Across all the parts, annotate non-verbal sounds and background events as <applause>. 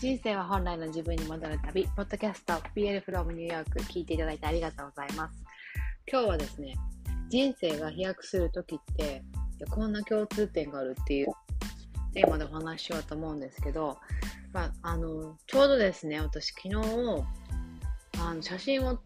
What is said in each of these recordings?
人生は本来の自分に戻る旅、ポッドキャスト PL from ニューヨーク聞いていただいてありがとうございます。今日はですね、人生が飛躍するときって、こんな共通点があるっていうテーマでお話ししようと思うんですけど、まあ、あの、ちょうどですね、私昨日、あの写真を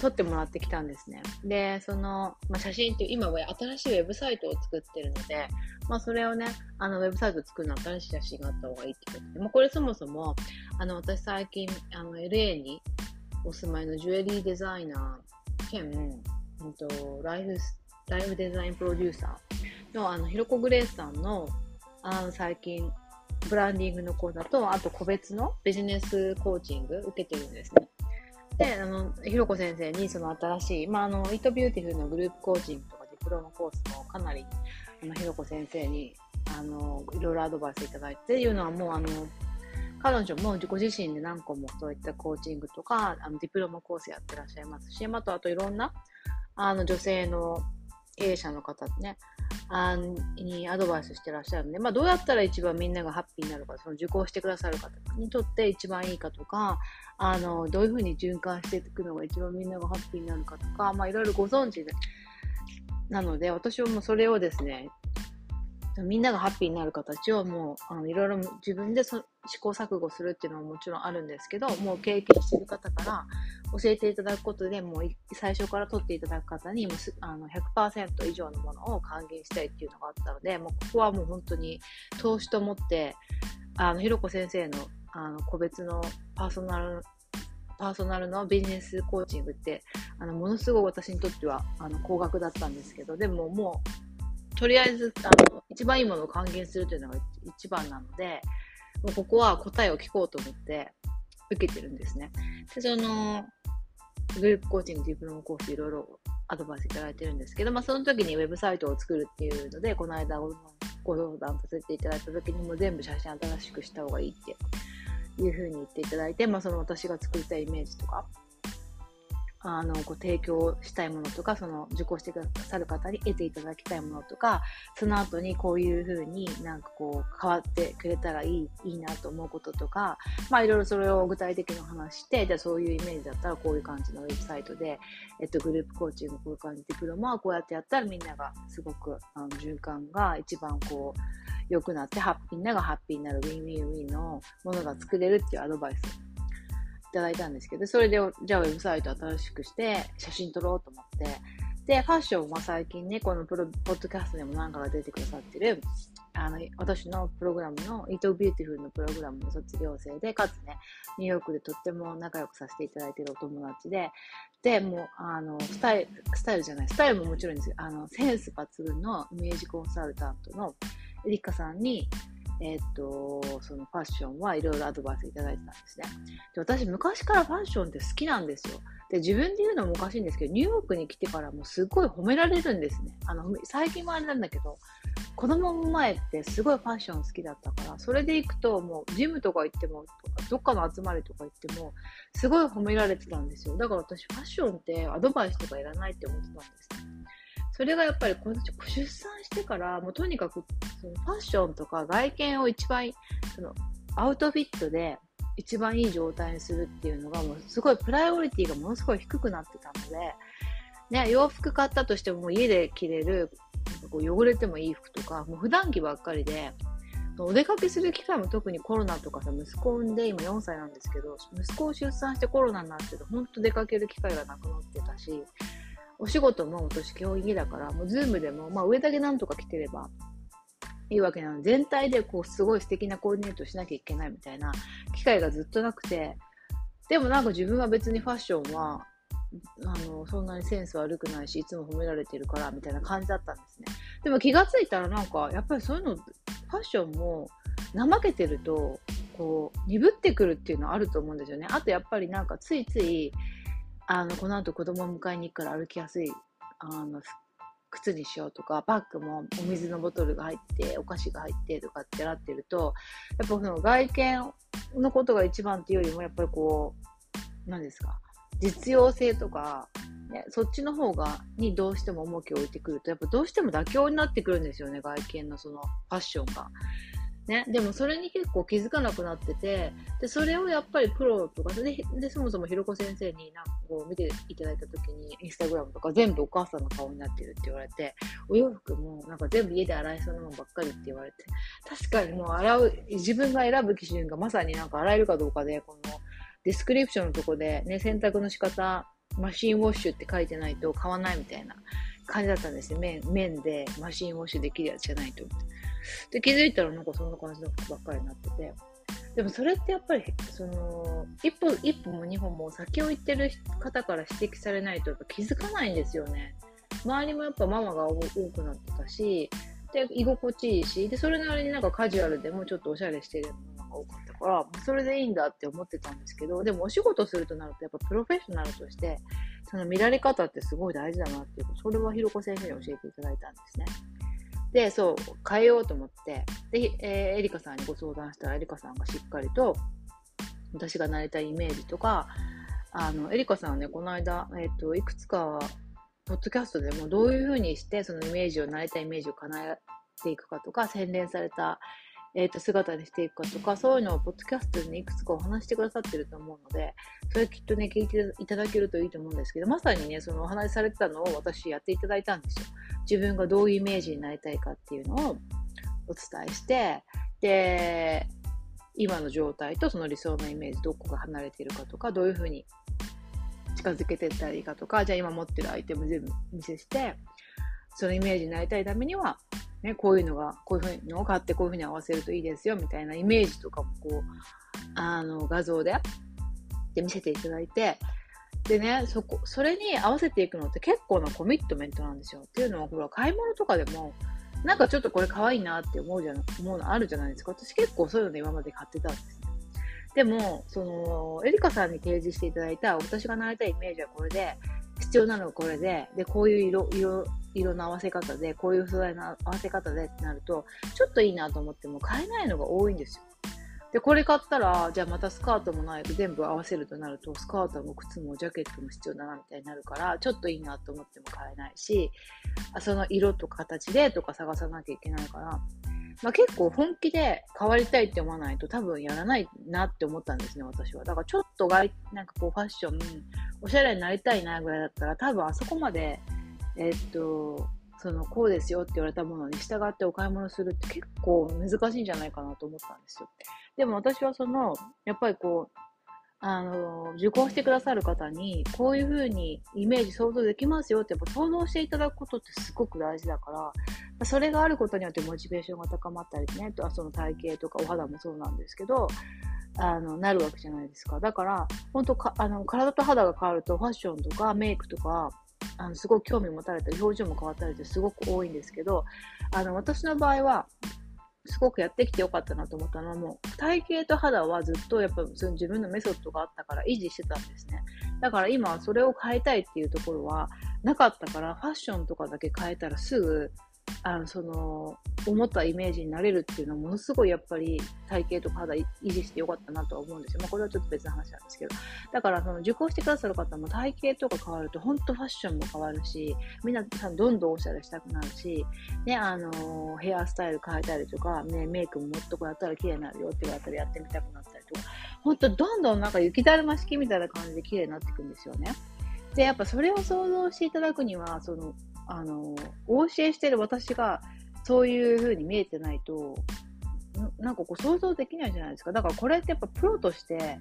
撮ってもらってきたんですね。で、その、まあ、写真って、今は新しいウェブサイトを作ってるので、まあ、それをね、あの、ウェブサイト作るの新しい写真があった方がいいってことで、まあ、これそもそも、あの、私最近、あの、LA にお住まいのジュエリーデザイナー兼、うんと、ライフ、ライフデザインプロデューサーの、あの、ひろこグレースさんの、あの、最近、ブランディングの講座と、あと個別のビジネスコーチング受けてるんですね。で、あの、ひろこ先生にその新しい、まあ、あの、 Eat Beautiful のグループコーチングとかディプロマコースもかなり、あの、ひろこ先生に、あの、いろいろアドバイスいただいてっていうのはもう、あの、彼女もご自身で何個もそういったコーチングとか、あの、ディプロマコースやってらっしゃいますし、あと、あといろんな、あの、女性の経営者の方ね、あにアドバイスしてらっしゃるんで、まあ、どうやったら一番みんながハッピーになるか、その受講してくださる方にとって一番いいかとか、あの、どういうふうに循環していくのが一番みんながハッピーになるかとか、まあ、いろいろご存知で、なので、私はもうそれをですね、みんながハッピーになる形をもう、あのいろいろ自分で試行錯誤するっていうのはもちろんあるんですけど、もう経験してる方から教えていただくことで、もう最初から取っていただく方にもすあの100%以上のものを還元したいっていうのがあったので、もうここはもう本当に投資と思って、あの、ひろこ先生のあの個別のパーソナル、パーソナルのビジネスコーチングって、あの、ものすごい私にとっては、あの、高額だったんですけど、でももう、とりあえず、あの、一番いいものを還元するというのが一番なので、もうここは答えを聞こうと思って受けてるんですね。で、その、グループコーチング、ディプロマコースいろいろアドバイスいただいてるんですけど、まあその時にウェブサイトを作るっていうので、この間ご相談させていただいた時にも全部写真新しくした方がいいっていうふうに言っていただいて、まあその私が作りたいイメージとか、あの、こう提供したいものとか、その受講してくださる方に得ていただきたいものとか、その後にこういうふうになんかこう変わってくれたらいい、いいなと思うこととか、まあいろいろそれを具体的に話して、じゃあそういうイメージだったらこういう感じのウェブサイトで、えっとグループコーチングこういう感じでプロもこうやってやったらみんながすごくあの循環が一番こう良くなって、ハッピーながハッピーになる win-win-win のものが作れるっていうアドバイスいただいたんですけど、それで、じゃあウェブサイト新しくして写真撮ろうと思って、で、ファッションは最近ね、このプロポッドキャストでも何回か出てくださってる、あの、私のプログラムの、 Eat Beautiful のプログラムの卒業生で、かつね、ニューヨークでとっても仲良くさせていただいているお友達で、で、もう、あの、スタイル、スタイルじゃない、スタイルももちろんですよ。あの、センス抜群のイメージコンサルタントのリカさんに、えっ、と、そのファッションはいろいろアドバイスいただいてたんですね。で、私昔からファッションって好きなんですよ。で、自分で言うのもおかしいんですけど、ニューヨークに来てからもすごい褒められるんですね。あの、最近もあれなんだけど、子供の前ってすごいファッション好きだったから、それで行くともうジムとか行っても、どっかの集まりとか行っても、すごい褒められてたんですよ。だから私ファッションってアドバイスとかいらないって思ってたんですね。それがやっぱり出産してから、もうとにかくそのファッションとか外見を一番、そのアウトフィットで一番いい状態にするっていうのがもうすごいプライオリティがものすごい低くなってたので、ね、洋服買ったとしてももう家で着れる、こう汚れてもいい服とか、もう普段着ばっかりで、お出かけする機会も特にコロナとかさ、息子を産んで今4歳なんですけど、息子を出産してコロナになってると、本当出かける機会がなくなってたし、お仕事も私基本家だから、もうズームでも、まあ上だけなんとか着てればいいわけなの、全体でこうすごい素敵なコーディネートしなきゃいけないみたいな機会がずっとなくて、でもなんか自分は別にファッションは、あの、そんなにセンス悪くないし、いつも褒められてるから、みたいな感じだったんですね。でも気がついたらなんか、やっぱりそういうの、ファッションも怠けてると、こう、鈍ってくるっていうのはあると思うんですよね。あとやっぱりなんかついつい、あの、この後子供を迎えに行くから歩きやすい、あの、靴にしようとか、バッグもお水のボトルが入って、お菓子が入ってとかってなってると、やっぱその外見のことが一番っていうよりも、やっぱりこう、何ですか、実用性とか、ね、そっちの方が、にどうしても重きを置いてくると、やっぱどうしても妥協になってくるんですよね、外見のそのファッションが。ね、でもそれに結構気づかなくなってて、で、それをやっぱりプロとかで、で、そもそもひろこ先生になんかこう見ていただいた時に、インスタグラムとか全部お母さんの顔になってるって言われて、お洋服もなんか全部家で洗いそうなものばっかりって言われて、確かにもう洗う、自分が選ぶ基準がまさになんか洗えるかどうかで、この description のとこでね、洗濯の仕方、 machine wash って書いてないと買わないみたいな感じだったんですよ。綿、綿で machine wash できるやつじゃないと。で、気づいたらなんかそんな感じの服ばっかりになってて。でもそれってやっぱり、その、一歩、一歩も二歩も先を行ってる方から指摘されないとやっぱ気づかないんですよね。周りもやっぱママが多くなってたし、で、居心地いいし、で、それなりになんかカジュアルでもちょっとおしゃれしてるものが多かったから、それでいいんだって思ってたんですけど、でもお仕事するとなると、やっぱプロフェッショナルとして、その見られ方ってすごい大事だなっていうそれはひろこ先生に教えていただいたんですね。で、そう、変えようと思って、で、えー、エリカさんにご相談したら、エリカさんがしっかりと、私がなりたいイメージとか、あの、エリカさんはね、この間、えっ、ー、と、いくつか、ポッドキャストでもどういうふうにして、そのイメージを、なりたいイメージを叶えていくかとか、洗練された、え、ー、と、姿にしていくかとか、そういうのをポッドキャストで、ね、いくつかお話してくださってると思うので、それきっとね、聞いていただけるといいと思うんですけど、まさにね、そのお話しされてたのを私やっていただいたんですよ。自分がどういうイメージになりたいかっていうのをお伝えして、で、今の状態とその理想のイメージ、どこが離れているかとか、どういうふうに近づけていったらいいかとか、じゃあ今持ってるアイテム全部見せして、そのイメージになりたいためには、ね、こういうのが、こういうふうのを買ってこういうふうに合わせるといいですよ、みたいなイメージとかもこう、あの、画像で、で見せていただいて、でね、そこ、それに合わせていくのって結構なコミットメントなんですよ。っていうのは、ほら、買い物とかでも、なんかちょっとこれ可愛いなって思うじゃ、思うのあるじゃないですか。私結構そういうので今まで買ってたんですね。でも、その、エリカさんに提示していただいた、私がなりたいイメージはこれで、必要なのはこれで、で、こういう色、色、色の合わせ方で、こういう素材の合わせ方でってなると、ちょっといいなと思っても買えないのが多いんですよ。で、これ買ったら、じゃあまたスカートもないと全部合わせるとなると、スカートも靴もジャケットも必要だなみたいになるから、ちょっといいなと思っても買えないし、その色とか形でとか探さなきゃいけないから、まあ、結構本気で変わりたいって思わないと多分やらないなって思ったんですね、私は。だからちょっと外、なんかこうファッション、おしゃれになりたいなぐらいだったら、多分あそこまで、え、っと、その、こうですよって言われたものに従ってお買い物するって結構難しいんじゃないかなと思ったんですよ。でも私はその、やっぱりこう、あの、受講してくださる方に、こういうふうにイメージ想像できますよって、やっぱ想像していただくことってすごく大事だから、それがあることによってモチベーションが高まったりね、とはその体型とかお肌もそうなんですけど、あの、なるわけじゃないですか。だから、本当か、あの、体と肌が変わると、ファッションとかメイクとか、あの、すごく興味持たれたり、表情も変わったりってすごく多いんですけど、あの、私の場合は、すごくやってきてよかったなと思ったのはもう体型と肌はずっとやっぱその自分のメソッドがあったから維持してたんですね。だから今それを変えたいっていうところはなかったからファッションとかだけ変えたらすぐあの、その、思ったイメージになれるっていうのはものすごいやっぱり体型とか肌維持してよかったなとは思うんですよ。まあこれはちょっと別の話なんですけど。だからその受講してくださる方も体型とか変わると本当ファッションも変わるし、皆さんどんどんおしゃれしたくなるし、ね、あの、ヘアスタイル変えたりとか、ね、メイクももっとこうやったら綺麗になるよって言われたらやってみたくなったりとか、本当どんどんなんか雪だるま式みたいな感じで綺麗になっていくんですよね。で、やっぱそれを想像していただくには、その、あの、お教えしてる私が、そういう風に見えてないと、なんかこう想像できないじゃないですか。だからこれってやっぱプロとして、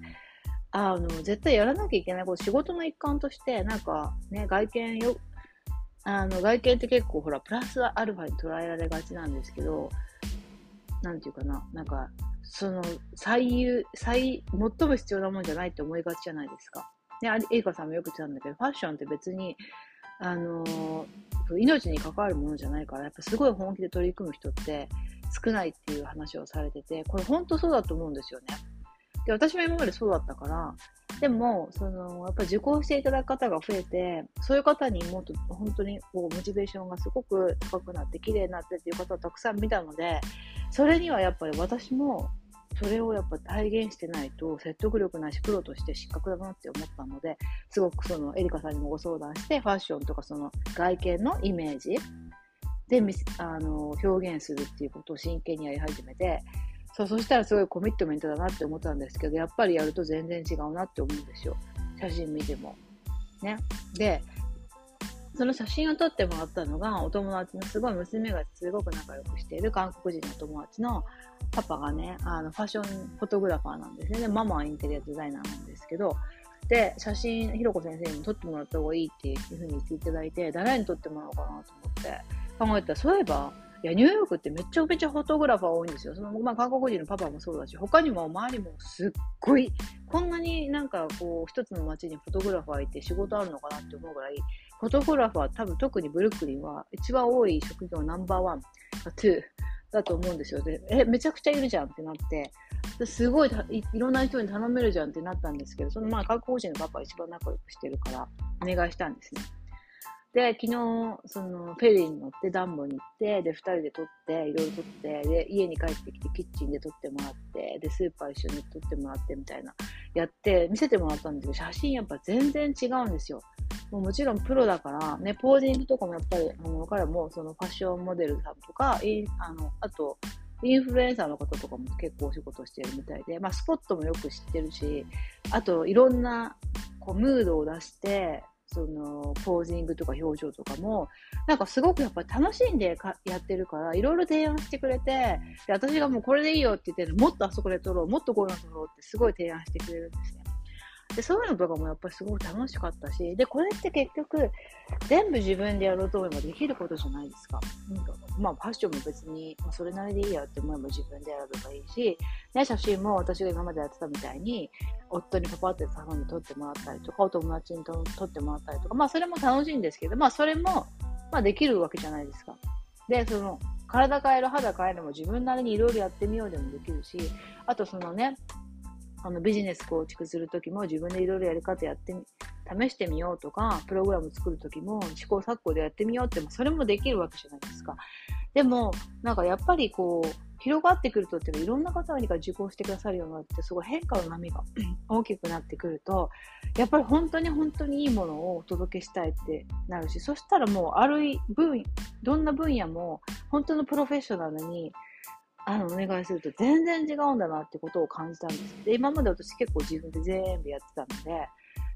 あの、絶対やらなきゃいけないこと、仕事の一環として、なんかね、外見よ、あの、外見って結構ほら、プラスアルファに捉えられがちなんですけど、なんていうかな、なんか、その、最優、最、最も必要なもんじゃないって思いがちじゃないですか。ね、エイカさんもよく言ってたんだけど、ファッションって別に、あのー、命に関わるものじゃないから、やっぱすごい本気で取り組む人って少ないっていう話をされてて、これ本当そうだと思うんですよね。で、私も今までそうだったから、でも、その、やっぱ受講していただく方が増えて、そういう方にもっと本当にこう、モチベーションがすごく高くなって、綺麗になってっていう方をたくさん見たので、それにはやっぱり私もそれをやっぱ体現してないと説得力ないし、プロとして失格だなって思ったので、すごくそのエリカさんにもご相談して、ファッションとかその外見のイメージであの表現するっていうことを真剣にやり始めて、そう、そしたらすごいコミットメントだなって思ったんですけど、やっぱりやると全然違うなって思うんですよ。写真見ても。ね。で、その写真を撮ってもらったのが、お友達のすごい娘がすごく仲良くしている韓国人の友達のパパがね、あの、ファッションフォトグラファーなんですね。で、ママはインテリアデザイナーなんですけど、で、写真、ひろこ先生に撮ってもらった方がいいっていうふうに言っていただいて、誰に撮ってもらおうかなと思って考えたら、そういえば、いや、ニューヨークってめちゃめちゃフォトグラファー多いんですよ。その、まあ、韓国人のパパもそうだし、他にも周りもすっごい、こんなになんかこう、一つの街にフォトグラファーいて仕事あるのかなって思うぐらい、フォトグラファー多分特にブルックリンは一番多い職業ナンバーワン、ツーだと思うんですよ。で、え、めちゃくちゃいるじゃんってなって、すごいいろんな人に頼めるじゃんってなったんですけど、そのまあ韓国人のパパ一番仲良くしてるから、お願いしたんですね。で、昨日、その、フェリーに乗ってダンボに行って、で、二人で撮って、いろいろ撮って、で、家に帰ってきてキッチンで撮ってもらって、で、スーパー一緒に撮ってもらってみたいな、やって、見せてもらったんですけど、写真やっぱ全然違うんですよ。もうもちろんプロだから、ね、ポージングとかもやっぱり、あの、彼もそのファッションモデルさんとか、あの、あと、インフルエンサーの方とかも結構お仕事してるみたいで、まあ、スポットもよく知ってるし、あと、いろんな、こう、ムードを出して、そのポージングとか表情とかも、なんかすごくやっぱ楽しんでやってるから、いろいろ提案してくれてで、私がもうこれでいいよって言ってるもっとあそこで撮ろう、もっとこういうの撮ろうってすごい提案してくれるんですね。で、そういうのとかもやっぱりすごく楽しかったし、で、これって結局、全部自分でやろうと思えばできることじゃないですか。なんまあ、ファッションも別に、ま、それなりでいいやって思えば自分で選べばいいし、ね、写真も私が今までやってたみたいに、夫にパパって頼んで撮ってもらったりとか、お友達に撮ってもらったりとか、まあ、それも楽しいんですけど、まあ、それも、まあ、できるわけじゃないですか。で、その、体変える、肌変えるも自分なりにいろいろやってみようでもできるし、あとそのね、あのビジネス構築するときも自分でいろいろやり方やってみ、試してみようとか、プログラム作るときも試行錯誤でやってみようって、それもできるわけじゃないですか。でも、なんかやっぱりこう、広がってくるとっていうか、いろんな方が受講してくださるようになって、すごい変化の波が <clears throat> 大きくなってくると、やっぱり本当に本当にいいものをお届けしたいってなるし、そしたらもうある分、どんな分野も本当のプロフェッショナルにあの、お願いすると全然違うんだなってことを感じたんです。で、今まで私結構自分で全部やってたので、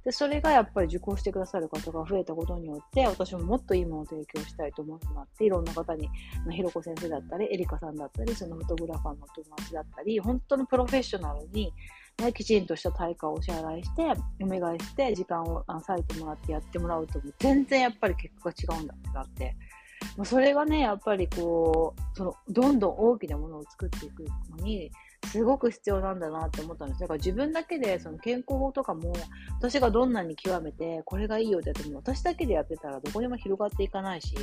で、それがやっぱり受講してくださる方が増えたことによって、私ももっといいものを提供したいと思うようになって、いろんな方に、ひろこ先生だったり、エリカさんだったり、そのフォトグラファーの友達だったり、本当のプロフェッショナルに、ね、きちんとした対価をお支払いして、お願いして、時間を割いてもらってやってもらうと、全然やっぱり結果が違うんだってなって、まあ、それがね、やっぱりこう、その、どんどん大きなものを作っていくのに、すごく必要なんだなって思ったんです。だから自分だけで、その健康法とかも、私がどんなに極めて、これがいいよってやっても、私だけでやってたらどこにも広がっていかないし、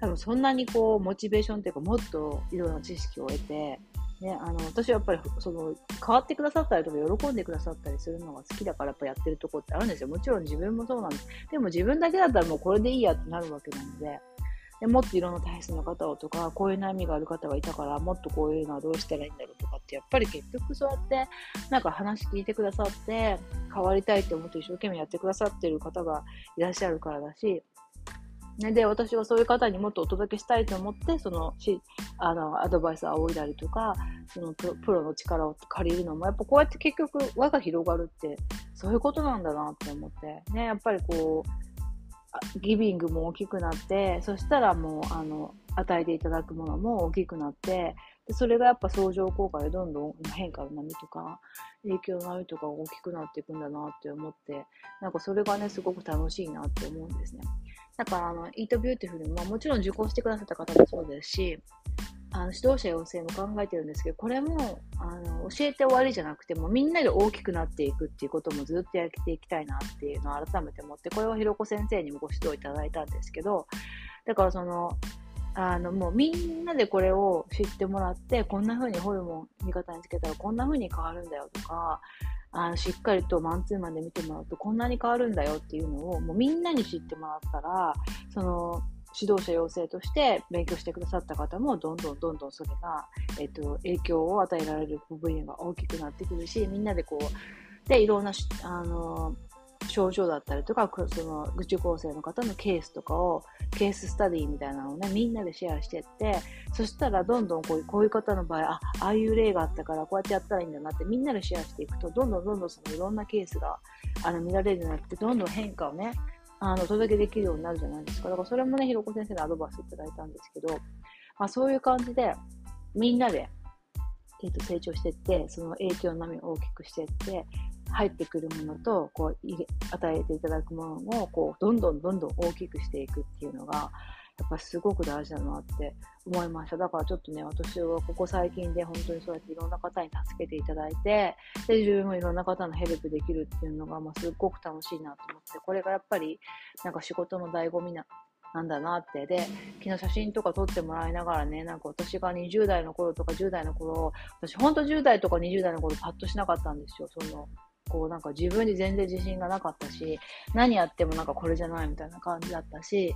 多分そんなにこう、モチベーションっていうか、もっといろんな知識を得て、ね、あの、私はやっぱり、その、変わってくださったりとか、喜んでくださったりするのが好きだから、やっぱやってるとこってあるんですよ。もちろん自分もそうなんです。でも自分だけだったらもうこれでいいやってなるわけなので、でもっといろんな体質の方をとか、こういう悩みがある方がいたから、もっとこういうのはどうしたらいいんだろうとかって、やっぱり結局そうやって、なんか話聞いてくださって、変わりたいって思って一生懸命やってくださってる方がいらっしゃるからだし、ね、で、私はそういう方にもっとお届けしたいと思って、その、し、あの、アドバイスを仰いだりとか、そのプロプロの力を借りるのも、やっぱこうやって結局輪が広がるって、そういうことなんだなって思って、ね、やっぱりこう、ギビングも大きくなって、そしたらもう、あの、与えていただくものも大きくなって、でそれがやっぱ相乗効果でどんどん変化の波とか、影響の波とかが大きくなっていくんだなって思って、なんかそれがね、すごく楽しいなって思うんですね。だから、あの、 Eat Beautiful も、もちろん受講してくださった方もそうですし、あの指導者養成も考えてるんですけど、これもあの教えて終わりじゃなくても、みんなで大きくなっていくっていうこともずっとやっていきたいなっていうのを改めて思って、これはひろこ先生にもご指導いただいたんですけど、だからその、あの、もうみんなでこれを知ってもらって、こんな風にホルモン味方につけたらこんな風に変わるんだよとか、あのしっかりとマンツーマンで見てもらうとこんなに変わるんだよっていうのをもうみんなに知ってもらったら、その指導者養成として勉強してくださった方も、どんどんどんどんそれが、えっ、と、影響を与えられる部分が大きくなってくるし、みんなでこう、で、いろんな、あの、症状だったりとか、その受講生の方のケースとかを、ケーススタディみたいなのをね、みんなでシェアしていって、そしたらどんどんこういうこういう方の場合、あ、ああいう例があったからこうやってやったらいいんだなってみんなでシェアしていくと、どんどんどんどんそのいろんなケースがあの見られるようになって、どんどん変化をね、あの、お届けできるようになるじゃないですか。だからそれもね、ひろこ先生のアドバイスいただいたんですけど、まあそういう感じで、みんなで、えっ、と、成長していって、その影響の波を大きくしていって、入ってくるものと、こう、与えていただくものを、こう、どんどんどんどん大きくしていくっていうのが、やっぱすごく大事だなって思いました。だからちょっとね、私はここ最近で本当にそうやっていろんな方に助けていただいて、で、自分もいろんな方のヘルプできるっていうのが、まあ、すっごく楽しいなと思って、これがやっぱり、なんか仕事の醍醐味な、なんだなって。で、昨日写真とか撮ってもらいながらね、なんか私が20代の頃とか10代の頃、私ほんと10代とか20代の頃パッとしなかったんですよ。その、こうなんか自分に全然自信がなかったし、何やってもなんかこれじゃないみたいな感じだったし、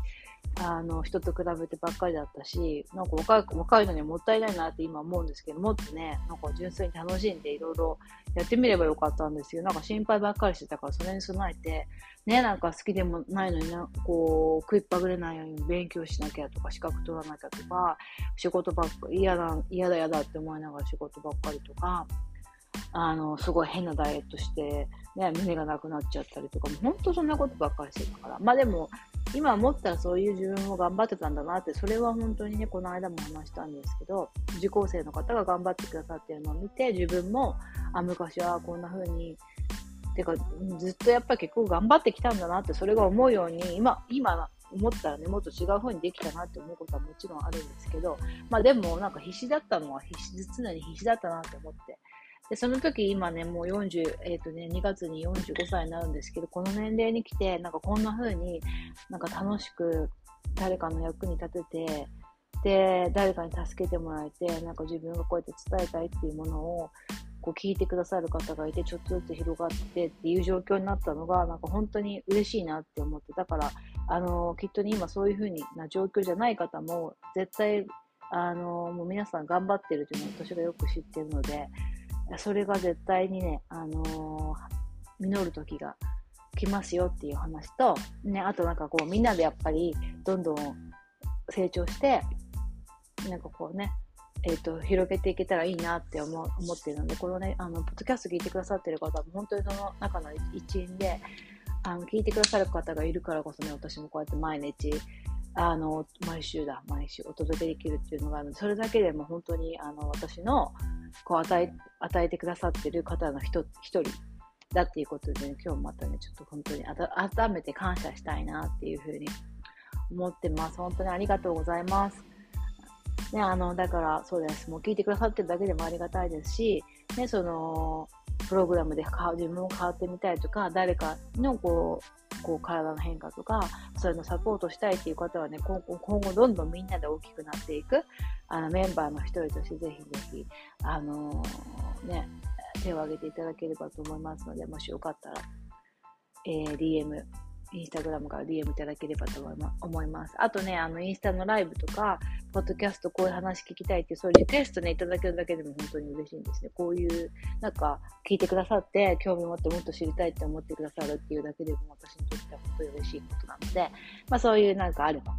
あの、人と比べてばっかりだったし、なんか若い若いのにもったいないなって今思うんですけど、もっとね、なんか純粋に楽しんでいろいろやってみればよかったんですよ。なんか心配ばっかりしてたから、それに備えて、ね、なんか好きでもないのにな、こう、食いっぱぐれないように勉強しなきゃとか、資格取らなきゃとか、仕事ばっかり、嫌だ、嫌だ嫌だって思いながら仕事ばっかりとか、あの、すごい変なダイエットして、ね、胸がなくなっちゃったりとか、もう本当そんなことばっかりしてたから。まあでも、今思ったらそういう自分も頑張ってたんだなって、それは本当にね、この間も話したんですけど、受講生の方が頑張ってくださってるのを見て、自分も、あ、昔はこんな風に、てか、ずっとやっぱり結構頑張ってきたんだなって、それが思うように、今、今、思ったらね、もっと違う風にできたなって思うことはもちろんあるんですけど、まあでもなんか必死だったのは必死、常に必死だったなって思って、で、その時今ね、もう40、えっ、ー、とね、2月に45歳になるんですけど、この年齢に来て、なんかこんな風になんか楽しく誰かの役に立てて、で、誰かに助けてもらえて、なんか自分がこうやって伝えたいっていうものを、こう聞いてくださる方がいて、ちょっとずつ広がってっていう状況になったのが、なんか本当に嬉しいなって思って、だから、あの、きっとに今そういう風な状況じゃない方も、絶対、あの、もう皆さん頑張ってるというのは私がよく知ってるので、それが絶対にね、あのー、実る時が来ますよっていう話と、ね、あとなんかこうみんなでやっぱりどんどん成長して、なんかこうね、えっ、ー、と、広げていけたらいいなって思思ってるので、このね、あの、ポッドキャスト聞いてくださってる方も本当にその中の一員で、あの、聞いてくださる方がいるからこそね、私もこうやって毎日、あの、毎週だ、毎週お届けできるっていうのがあるので、それだけでも本当に、あの、私の、こう、与え、与えてくださってる方の一人だっていうことで、ね、今日またね、ちょっと本当に改めて感謝したいなっていうふうに思ってます。本当にありがとうございます。ね、あの、だから、そうです。もう聞いてくださってるだけでもありがたいですし、ね、その、プログラムで自分も変わってみたいとか、誰かのこう、こう体の変化とか、そういうのサポートしたいっていう方はね、今後今後どんどんみんなで大きくなっていく、あのメンバーの一人としてぜひぜひ、あのー、ね、手を挙げていただければと思いますので、もしよかったら、えー、DM インスタグラムから DM いただければと思います。あとね、あの、インスタのライブとか、ポッドキャストこういう話聞きたいっていう、そういうリクエストね、いただけるだけでも本当に嬉しいんですね。こういう、なんか、聞いてくださって、興味持ってもっと知りたいって思ってくださるっていうだけでも私にとっては本当に嬉しいことなので、まあそういうなんかあると、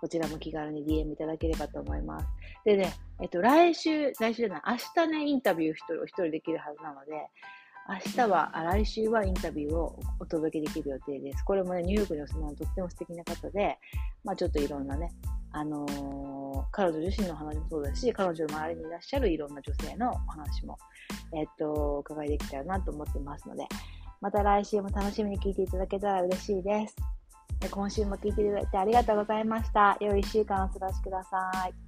こちらも気軽に DM いただければと思います。でね、えっと、来週、来週じゃない、明日ね、インタビュー一人、一人できるはずなので、明日は、来週はインタビューをお届けできる予定です。これもね、ニューヨークにお住まいのとっても素敵な方で、まあちょっといろんなね、あのー、彼女自身の話もそうだし、彼女の周りにいらっしゃるいろんな女性のお話も、えっと、伺いできたらなと思ってますので、また来週も楽しみに聞いていただけたら嬉しいです。今週も聞いていただいてありがとうございました。良い1週間お過ごしください。